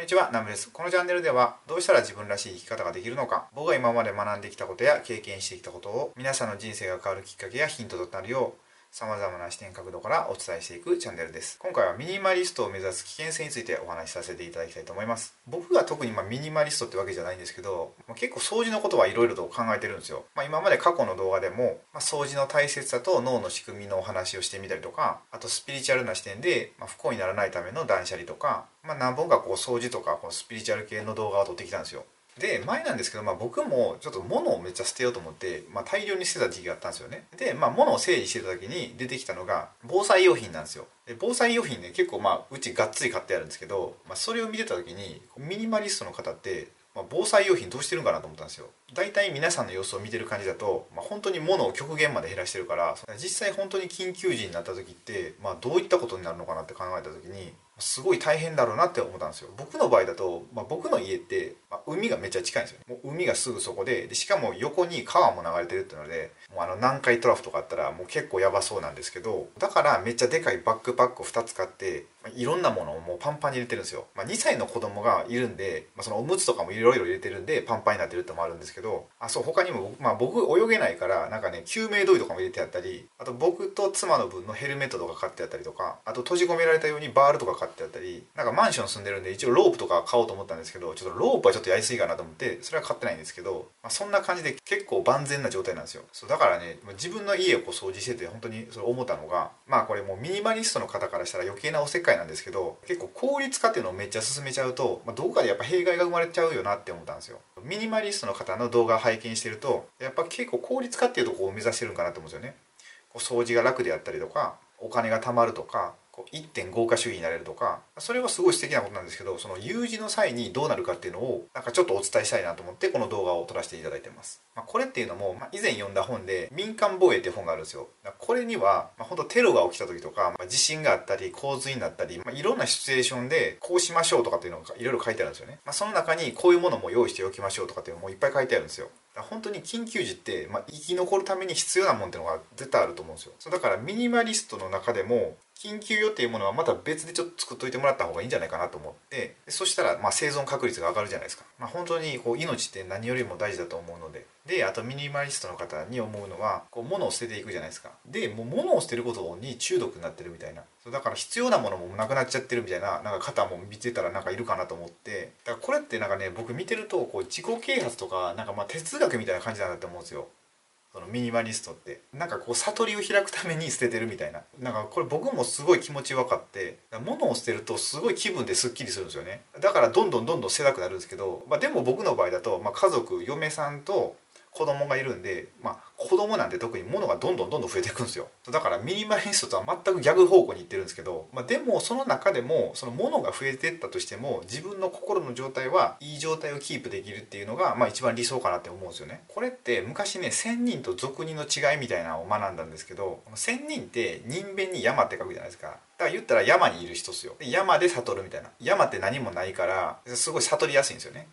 こんにちは、ナムです。このチャンネルでは、どうしたら自分らしい生き方ができるのか、僕が今まで学んできたことや経験してきたことを、皆さんの人生が変わるきっかけやヒントとなるよう、様々な視点角度からお伝えしていくチャンネルです。今回はミニマリストを目指す危険性についてお話しさせていただきたいと思います。僕が特にまミニマリストってわけじゃないんですけど、結構掃除のことはいろいろと考えてるんですよ。まあ、今まで過去の動画でも、ま掃除の大切さと脳の仕組みのお話をしてみたりとか、あとスピリチュアルな視点で、ま不幸にならないための断捨離とか、まあ、何本かこう掃除とかこうスピリチュアル系の動画を撮ってきたんですよ。で前なんですけど、まあ、僕もちょっと物をめっちゃ捨てようと思って、まあ、大量に捨てた時期があったんですよね。で、まあ、物を整理してた時に出てきたのが防災用品なんですよ。で防災用品ね結構まあうちがっつり買ってあるんですけど、まあ、それを見てた時にミニマリストの方ってまあ、防災用品どうしてるんかなと思ったんですよ。大体皆さんの様子を見てる感じだと、まあ、本当に物を極限まで減らしてるから実際本当に緊急時になった時って、まあ、どういったことになるのかなって考えた時にすごい大変だろうなって思ったんですよ。僕の場合だと、まあ、僕の家って、まあ、海がめっちゃ近いんですよ、もう海がすぐそこででしかも横に川も流れてるっていうのでもうあの南海トラフとかあったらもう結構やばそうなんですけどだからめっちゃでかいバックパックを2つ買っていろんなものをもうパンパンに入れてるんですよ、まあ、2歳の子供がいるんで、まあ、そのおむつとかもいろいろ入れてるんでパンパンになってるってのもあるんですけどあそう他にも、まあ、僕泳げないからなんかね救命胴衣とかも入れてあったりあと僕と妻の分のヘルメットとか買ってあったりとかあと閉じ込められたようにバールとか買ってあったりなんかマンション住んでるんで一応ロープとか買おうと思ったんですけどちょっとロープはちょっとやりすぎかなと思ってそれは買ってないんですけど、まあ、そんな感じで結構万全な状態なんですよ。そうだからね自分の家をこう掃除してて本当にそれ思ったのがまあこれもうミニマリストの方からしたら余計なおせっかいなんですけど結構効率化っていうのをめっちゃ進めちゃうと、まあ、どこかでやっぱ弊害が生まれちゃうよなって思ったんですよ。ミニマリストの方の動画を拝見してるとやっぱ結構効率化っていうとこを目指してるんかなと思うんですよね。こう掃除が楽であったりとかお金が貯まるとか1.5化主義になれるとかそれはすごい素敵なことなんですけどその有事の際にどうなるかっていうのをなんかちょっとお伝えしたいなと思ってこの動画を撮らせていただいてます、まあ、これっていうのも、まあ、以前読んだ本で民間防衛っていう本があるんですよ。これには、まあ、本当テロが起きた時とか、まあ、地震があったり洪水になったり、まあ、いろんなシチュエーションでこうしましょうとかっていうのがいろいろ書いてあるんですよね、まあ、その中にこういうものも用意しておきましょうとかっていうのもいっぱい書いてあるんですよ。本当に緊急時って、まあ、生き残るために必要なもんってのが絶対あると思うんですよ。そうだからミニマリストの中でも緊急用っていうものはまた別でちょっと作っといてもらった方がいいんじゃないかなと思ってそしたらまあ生存確率が上がるじゃないですか、まあ、本当にこう命って何よりも大事だと思うので。であとミニマリストの方に思うのはこう物を捨てていくじゃないですか。でもう物を捨てることに中毒になってるみたいな。そうだから必要なものもなくなっちゃってるみたいななんか方も見てたらなんかいるかなと思って。だからこれってなんかね僕見てるとこう自己啓発とかなんかまあ哲学みたいな感じなんだと思うんですよ。そのミニマリストって。なんかこう悟りを開くために捨ててるみたいな。なんかこれ僕もすごい気持ち分かって物を捨てるとすごい気分ですっきりするんですよね。だからどんどんどんどん捨てたくなるんですけど、まあ、でも僕の場合だと、まあ、家族嫁さんと子供がいるんで、まあ、子供なんて特に物がどんどんどんどん増えていくんですよ。だからミニマリストとは全く逆方向に行ってるんですけど、まあ、でもその中でもその物が増えていったとしても自分の心の状態はいい状態をキープできるっていうのが、まあ、一番理想かなって思うんですよね。これって昔ね仙人と俗人の違いみたいなのを学んだんですけど仙人って人弁に山って書くじゃないですか。だから言ったら山にいる人っすよ。山で悟るみたいな。山って何もないからすごい悟りやすいんですよね。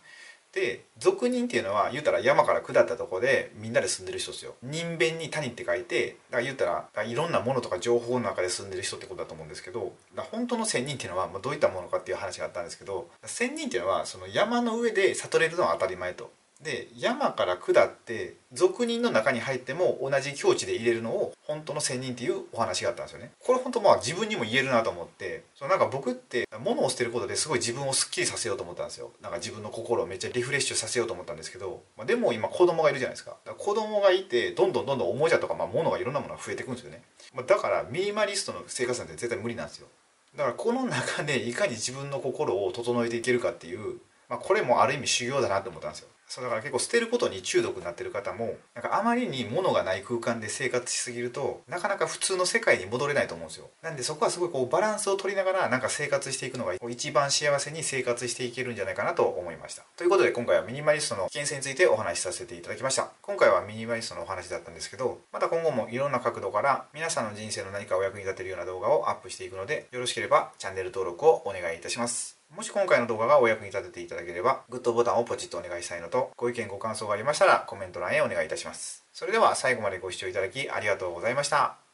で俗人っていうのは言うたら山から下ったとこでみんなで住んでる人ですよ。人弁に谷って書いてだから言うたらいろんなものとか情報の中で住んでる人ってことだと思うんですけど本当の仙人っていうのはまどういったものかっていう話があったんですけど仙人っていうのはその山の上で悟れるのは当たり前と。で山から下って俗人の中に入っても同じ境地で入れるのを本当の仙人っていうお話があったんですよね。これ本当まあ自分にも言えるなと思ってそのなんか僕って物を捨てることですごい自分をすっきりさせようと思ったんですよ。なんか自分の心をめっちゃリフレッシュさせようと思ったんですけど、まあ、でも今子供がいるじゃないですか。か子供がいてどんどんどんどんおもちゃとか、まあ、物がいろんなものが増えていくんですよね、まあ、だからミニマリストの生活なんて絶対無理なんですよ。だからこの中でいかに自分の心を整えていけるかっていう、まあ、これもある意味修行だなと思ったんですよ。そうだから結構捨てることに中毒になってる方もなんかあまりに物がない空間で生活しすぎるとなかなか普通の世界に戻れないと思うんですよ。なんでそこはすごいこうバランスを取りながらなんか生活していくのが一番幸せに生活していけるんじゃないかなと思いました。ということで今回はミニマリストの危険性についてお話しさせていただきました。今回はミニマリストのお話だったんですけどまた今後もいろんな角度から皆さんの人生の何かお役に立てるような動画をアップしていくのでよろしければチャンネル登録をお願いいたします。もし今回の動画がお役に立てていただければ、グッドボタンをポチッとお願いしたいのと、ご意見ご感想がありましたらコメント欄へお願いいたします。それでは最後までご視聴いただきありがとうございました。